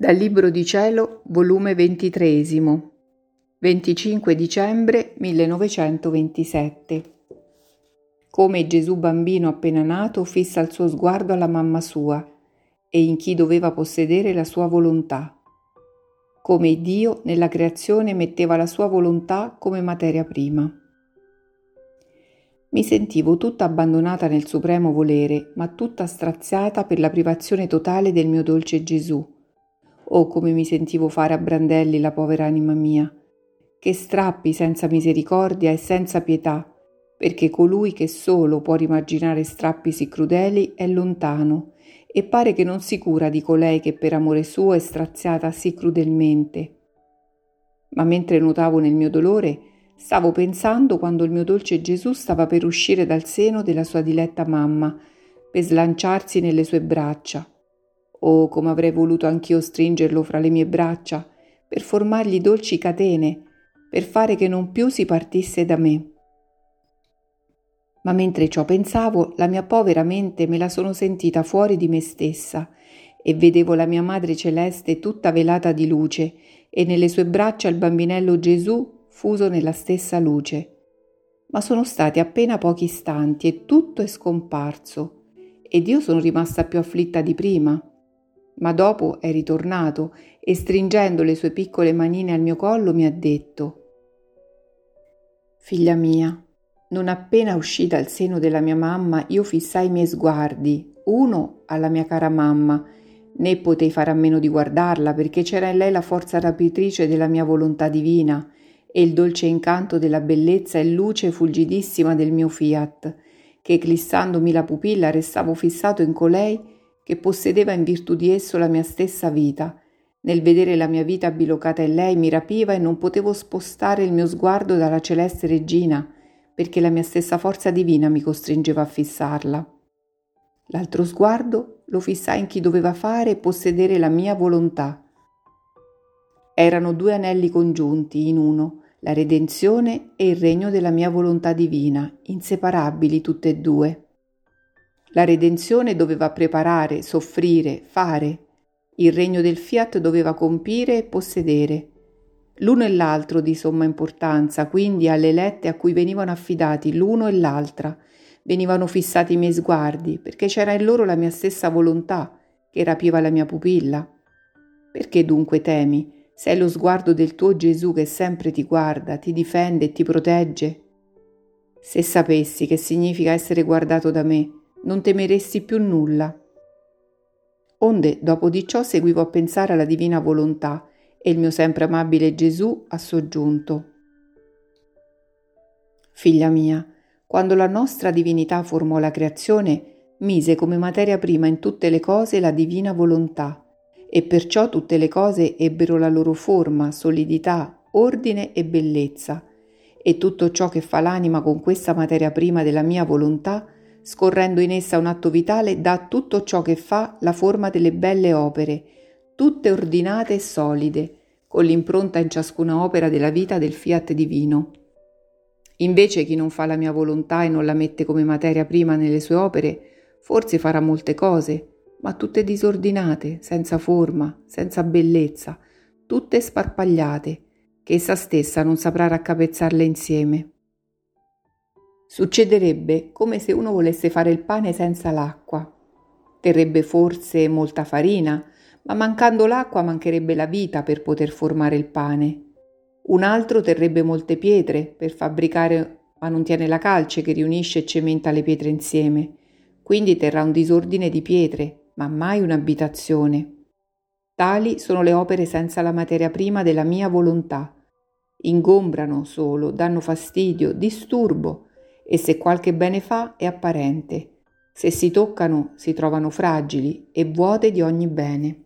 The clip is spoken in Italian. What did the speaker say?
Dal Libro di Cielo, volume 23, 25 dicembre 1927. Come Gesù bambino appena nato fissa il suo sguardo alla mamma sua e in chi doveva possedere la sua volontà. Come Dio nella creazione metteva la sua volontà come materia prima. Mi sentivo tutta abbandonata nel supremo volere, ma tutta straziata per la privazione totale del mio dolce Gesù Oh, come mi sentivo fare a brandelli la povera anima mia. Che strappi senza misericordia e senza pietà, perché colui che solo può rimarginare strappi sì crudeli è lontano e pare che non si cura di colei che per amore suo è straziata sì crudelmente. Ma mentre nuotavo nel mio dolore, stavo pensando quando il mio dolce Gesù stava per uscire dal seno della sua diletta mamma, per slanciarsi nelle sue braccia Oh, come avrei voluto anch'io stringerlo fra le mie braccia, per formargli dolci catene, per fare che non più si partisse da me. Ma mentre ciò pensavo, la mia povera mente me la sono sentita fuori di me stessa e vedevo la mia Madre Celeste tutta velata di luce e nelle sue braccia il bambinello Gesù fuso nella stessa luce. Ma sono stati appena pochi istanti e tutto è scomparso ed io sono rimasta più afflitta di prima ma dopo è ritornato e stringendo le sue piccole manine al mio collo mi ha detto Figlia mia, non appena uscì dal seno della mia mamma io fissai i miei sguardi, uno alla mia cara mamma, né potei fare a meno di guardarla perché c'era in lei la forza rapitrice della mia volontà divina e il dolce incanto della bellezza e luce fulgidissima del mio fiat, che eclissandomi la pupilla restavo fissato in colei che possedeva in virtù di esso la mia stessa vita. Nel vedere la mia vita bilocata in lei mi rapiva e non potevo spostare il mio sguardo dalla celeste regina, perché la mia stessa forza divina mi costringeva a fissarla. L'altro sguardo lo fissai in chi doveva fare e possedere la mia volontà. Erano due anelli congiunti in uno, la redenzione e il regno della mia volontà divina, inseparabili tutte e due. La redenzione doveva preparare, soffrire, fare. Il regno del fiat doveva compire e possedere. L'uno e l'altro di somma importanza, quindi alle elette a cui venivano affidati l'uno e l'altra, venivano fissati i miei sguardi, perché c'era in loro la mia stessa volontà che rapiva la mia pupilla. Perché dunque temi? Sei lo sguardo del tuo Gesù che sempre ti guarda, ti difende e ti protegge. Se sapessi che significa essere guardato da me, non temeresti più nulla. Onde dopo di ciò seguivo a pensare alla divina volontà e il mio sempre amabile Gesù ha soggiunto. Figlia mia, quando la nostra divinità formò la creazione, mise come materia prima in tutte le cose la divina volontà, e perciò tutte le cose ebbero la loro forma, solidità, ordine e bellezza, e tutto ciò che fa l'anima con questa materia prima della mia volontà scorrendo in essa un atto vitale, dà tutto ciò che fa la forma delle belle opere, tutte ordinate e solide, con l'impronta in ciascuna opera della vita del fiat divino. Invece chi non fa la mia volontà e non la mette come materia prima nelle sue opere, forse farà molte cose, ma tutte disordinate, senza forma, senza bellezza, tutte sparpagliate, che essa stessa non saprà raccapezzarle insieme. Succederebbe come se uno volesse fare il pane senza l'acqua. Terrebbe forse molta farina, ma mancando l'acqua mancherebbe la vita per poter formare il pane. Un altro terrebbe molte pietre per fabbricare, ma non tiene la calce che riunisce e cementa le pietre insieme. Quindi terrà un disordine di pietre, ma mai un'abitazione. Tali sono le opere senza la materia prima della mia volontà. Ingombrano solo, danno fastidio, disturbo, e se qualche bene fa è apparente. Se si toccano si trovano fragili e vuote di ogni bene.